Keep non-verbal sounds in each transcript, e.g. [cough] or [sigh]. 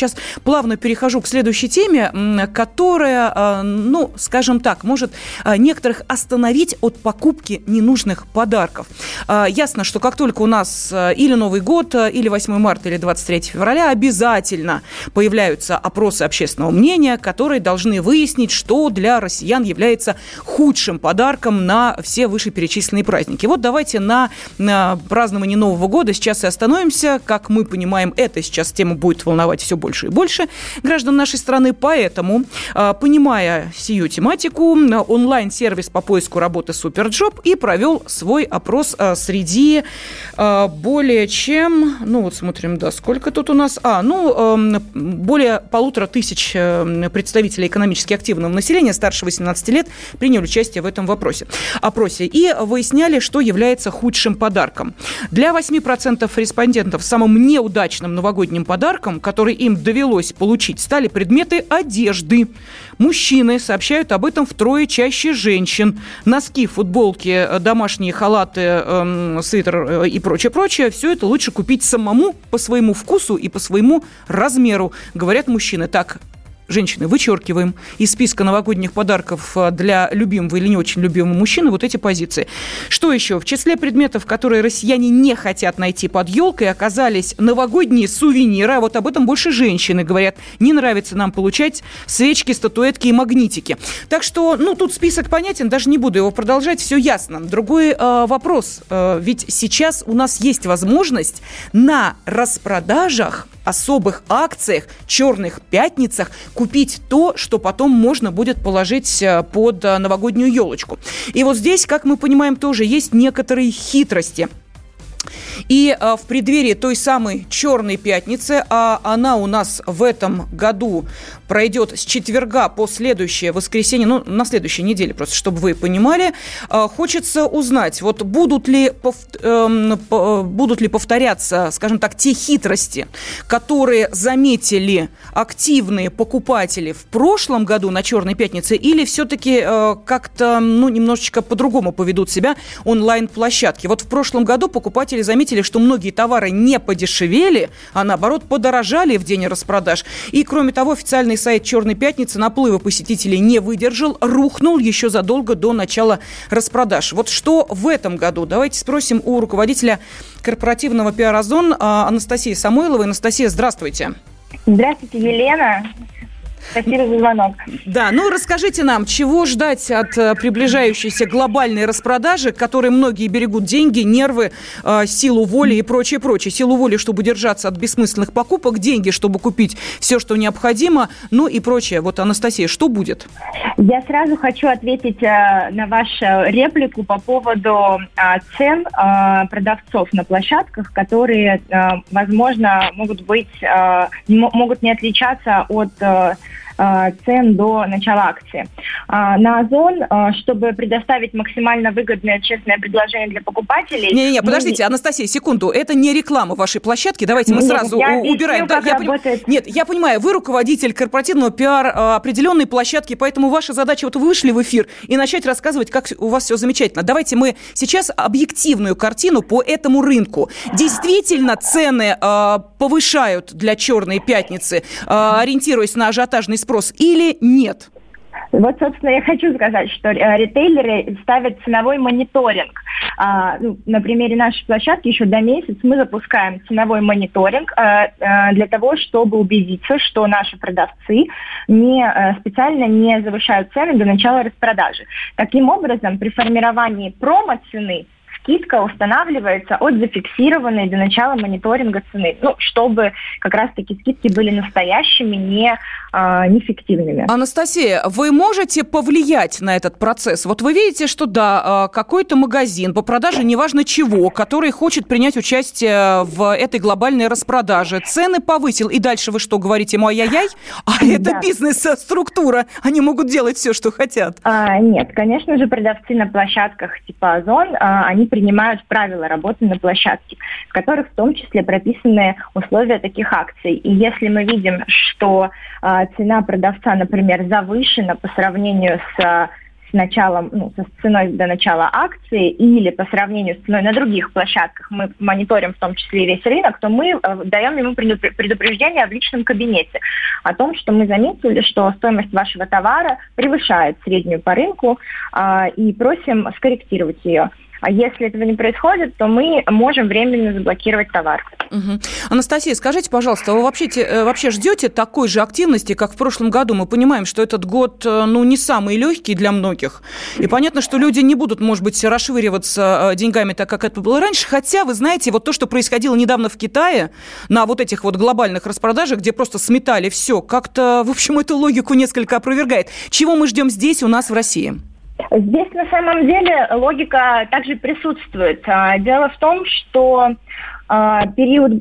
Сейчас плавно перехожу к следующей теме, которая, а, ну, скажем так, может а, некоторых остановить от покупки ненужных подарков. А, ясно, что как только у нас или Новый год, или 8 марта, или 23 февраля обязательно появляются опросы общественного мнения, которые должны выяснить, что для россиян является худшим подарком на все вышеперечисленные праздники. Вот давайте на, на празднование Нового года сейчас и остановимся. Как мы понимаем, эта сейчас тема будет волновать все больше больше и больше граждан нашей страны. Поэтому, а, понимая сию тематику, онлайн-сервис по поиску работы Superjob и провел свой опрос а, среди а, более чем, ну вот смотрим, да, сколько тут у нас, а, ну, более полутора тысяч представителей экономически активного населения старше 18 лет приняли участие в этом вопросе, опросе и выясняли, что является худшим подарком. Для 8% респондентов самым неудачным новогодним подарком, который им довелось получить, стали предметы одежды. Мужчины сообщают об этом втрое чаще женщин. Носки, футболки, домашние халаты, э, свитер э, и прочее-прочее. Все это лучше купить самому по своему вкусу и по своему размеру, говорят мужчины. Так, женщины, вычеркиваем из списка новогодних подарков э, для любимого или не очень любимого мужчины вот эти позиции. Что еще? В числе предметов, которые россияне не хотят найти под елкой, оказались новогодние сувениры. А вот об этом больше женщины говорят. Не нравится нам получать свечки, статуэтки и магнитики. Так что, ну, тут список понятен, даже не буду его продолжать, все ясно. Другой э, вопрос. Э, ведь сейчас у нас есть возможность на распродажах особых акциях, черных пятницах купить то, что потом можно будет положить э, под э, новогоднюю елочку. И вот здесь, как мы понимаем, тоже есть некоторые хитрости – и а, в преддверии той самой черной пятницы, а она у нас в этом году пройдет с четверга по следующее воскресенье, ну, на следующей неделе, просто чтобы вы понимали, а, хочется узнать, вот будут ли, пов, э, будут ли повторяться, скажем так, те хитрости, которые заметили активные покупатели в прошлом году на Черной пятнице, или все-таки э, как-то, ну, немножечко по-другому поведут себя онлайн-площадки. Вот в прошлом году покупатели заметили, заметили, что многие товары не подешевели, а наоборот подорожали в день распродаж. И, кроме того, официальный сайт «Черной пятницы» наплыва посетителей не выдержал, рухнул еще задолго до начала распродаж. Вот что в этом году? Давайте спросим у руководителя корпоративного пиар-озон а, Анастасии Самойловой. Анастасия, здравствуйте. Здравствуйте, Елена. Спасибо за звонок. Да, ну расскажите нам, чего ждать от э, приближающейся глобальной распродажи, которой многие берегут деньги, нервы, э, силу воли и прочее, прочее. Силу воли, чтобы удержаться от бессмысленных покупок, деньги, чтобы купить все, что необходимо, ну и прочее. Вот, Анастасия, что будет? Я сразу хочу ответить э, на вашу реплику по поводу цен продавцов на площадках, которые, возможно, могут быть, могут не отличаться от цен до начала акции. А, на Озон, э, чтобы предоставить максимально выгодное, честное предложение для покупателей... Не-не-не, подождите, Анастасия, секунду. Это не реклама вашей площадки. Давайте мы Нет, сразу я убираем. Да, я поним... Нет, я понимаю, вы руководитель корпоративного пиар э, определенной площадки, поэтому ваша задача вот вышли в эфир и начать рассказывать, как у вас все замечательно. Давайте мы сейчас объективную картину по этому рынку. Действительно, цены повышают для черной пятницы, ориентируясь на ажиотажный спрос спрос или нет? Вот, собственно, я хочу сказать, что э, ритейлеры ставят ценовой мониторинг. А, ну, на примере нашей площадки еще до месяца мы запускаем ценовой мониторинг а, а, для того, чтобы убедиться, что наши продавцы не, а, специально не завышают цены до начала распродажи. Таким образом, при формировании промо-цены скидка устанавливается от зафиксированной до начала мониторинга цены, ну, чтобы как раз-таки скидки были настоящими, не, э, не фиктивными. Анастасия, вы можете повлиять на этот процесс? Вот вы видите, что да, э, какой-то магазин по продаже неважно чего, который хочет принять участие в этой глобальной распродаже, цены повысил, и дальше вы что говорите ему ай-яй-яй? А [laughs] это да. бизнес-структура, они могут делать все, что хотят. А, нет, конечно же, продавцы на площадках типа Озон, а, они принимают правила работы на площадке, в которых в том числе прописаны условия таких акций. И если мы видим, что а, цена продавца, например, завышена по сравнению с с началом, ну, со ценой до начала акции или по сравнению с ценой на других площадках, мы мониторим в том числе и весь рынок, то мы э, даем ему предупреждение в личном кабинете о том, что мы заметили, что стоимость вашего товара превышает среднюю по рынку э, и просим скорректировать ее. А если этого не происходит, то мы можем временно заблокировать товар. Угу. Анастасия, скажите, пожалуйста, вы вообще, э, вообще ждете такой же активности, как в прошлом году? Мы понимаем, что этот год э, ну, не самый легкий для многих. И понятно, что люди не будут, может быть, расшвыриваться э, деньгами так, как это было раньше. Хотя, вы знаете, вот то, что происходило недавно в Китае, на вот этих вот глобальных распродажах, где просто сметали все, как-то, в общем, эту логику несколько опровергает. Чего мы ждем здесь у нас в России? Здесь на самом деле логика также присутствует. А, дело в том, что период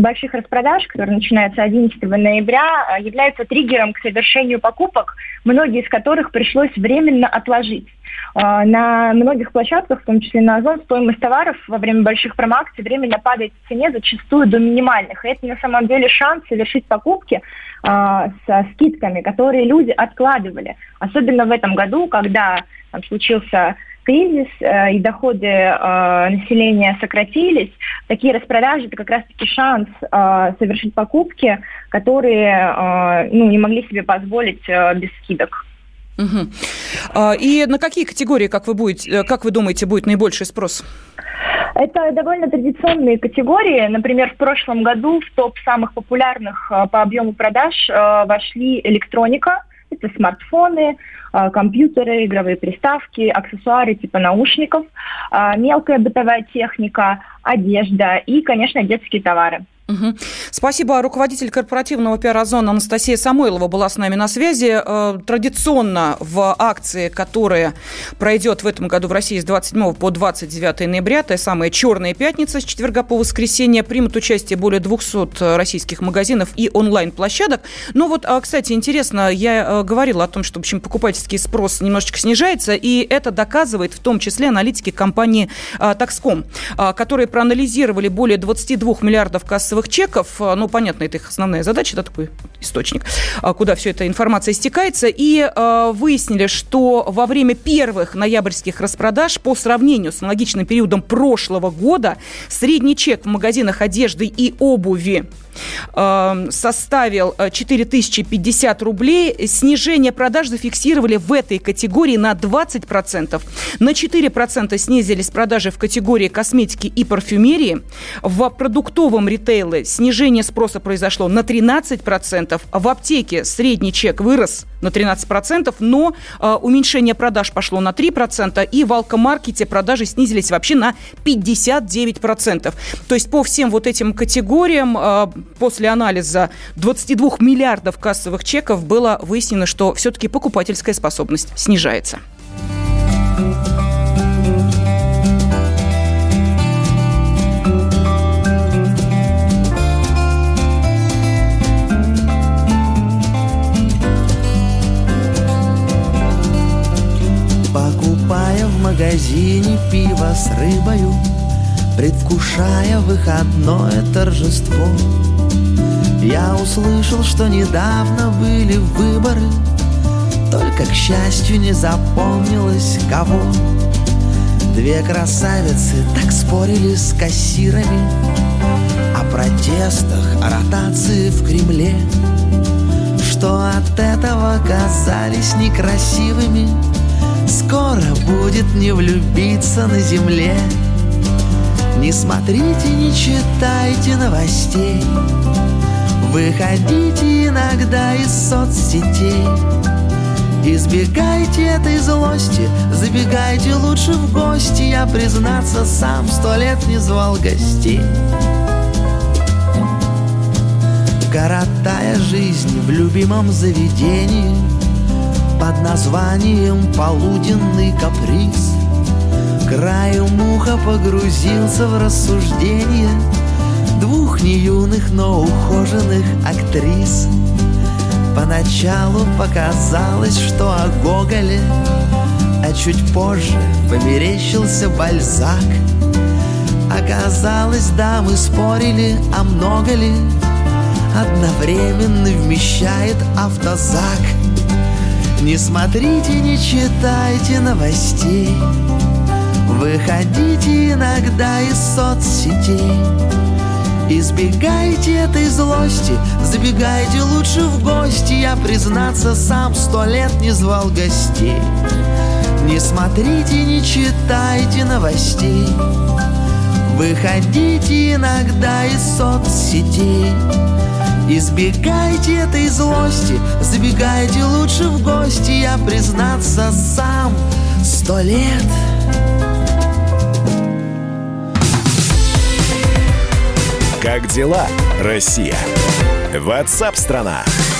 больших распродаж, который начинается 11 ноября, а, является триггером к совершению покупок, многие из которых пришлось временно отложить. На многих площадках, в том числе на Озон, стоимость товаров во время больших промоакций временно падает в цене зачастую до минимальных. И это на самом деле шанс совершить покупки со скидками, которые люди откладывали. Особенно в этом году, когда там случился кризис э, и доходы э, населения сократились, такие распродажи это как раз-таки шанс э, совершить покупки, которые ну, не могли себе позволить без скидок. Угу. И на какие категории, как вы, будете, как вы думаете, будет наибольший спрос? Это довольно традиционные категории. Например, в прошлом году в топ самых популярных по объему продаж вошли электроника, это смартфоны, а, компьютеры, игровые приставки, аксессуары типа наушников, а, мелкая бытовая техника, одежда и, конечно, детские товары. Угу. Спасибо. Руководитель корпоративного пиар-озона Анастасия Самойлова была с нами на связи. Э, традиционно в акции, которая пройдет в этом году в России с 27 по 29 ноября, та самая «Черная пятница» с четверга по воскресенье, примут участие более 200 российских магазинов и онлайн-площадок. Но вот, а, кстати, интересно, я э, говорила о том, что, в общем, покупательский спрос немножечко снижается, и это доказывает в том числе аналитики компании Taxcom, которые проанализировали более 22 миллиардов кассовых чеков. А, ну, понятно, это их основная задача, это такой источник, а, куда все эта информация стекается. И э, выяснили, что во время первых ноябрьских распродаж по сравнению с аналогичным периодом прошлого года средний чек в магазинах одежды и обуви составил 4050 э, рублей. Снижение продаж зафиксировали в этой категории на 20%. На 4% снизились продажи в категории косметики и парфюмерии. В продуктовом ритейле снижение спроса произошло на 13%. В аптеке средний чек вырос на 13%, но э, уменьшение продаж пошло на 3%, и в алкомаркете продажи снизились вообще на 59%. То есть по всем вот этим категориям э, после анализа 22 миллиардов кассовых чеков было выяснено, что все-таки покупательская способность снижается. Покупая пиво с рыбою Предвкушая выходное торжество. Я услышал, что недавно были выборы Только, к счастью, не запомнилось кого. Две красавицы так спорили с кассирами О протестах, о ротации в Кремле Что от этого казались некрасивыми будет не влюбиться на земле. Не смотрите, не читайте новостей. Выходите иногда из соцсетей. Избегайте этой злости, забегайте лучше в гости. Я, признаться, сам сто лет не звал гостей. Коротая жизнь в любимом заведении Под названием «Полуденный каприз» Краю муха погрузился в рассуждение Двух неюных, но ухоженных актрис. Поначалу показалось, что о Гоголе А чуть позже померещился Бальзак. Оказалось, да, мы спорили, а много ли? Одновременно вмещает автозак Не смотрите, не читайте новостей. Выходите иногда из соцсетей. Избегайте этой злости, забегайте лучше в гости. Я, признаться, сам сто лет не звал гостей. Не смотрите, не читайте новостей. Выходите иногда из соцсетей Избегайте этой злости, забегайте лучше в гости Я, признаться, сам сто лет Как дела, Россия? Ватсап-страна! страна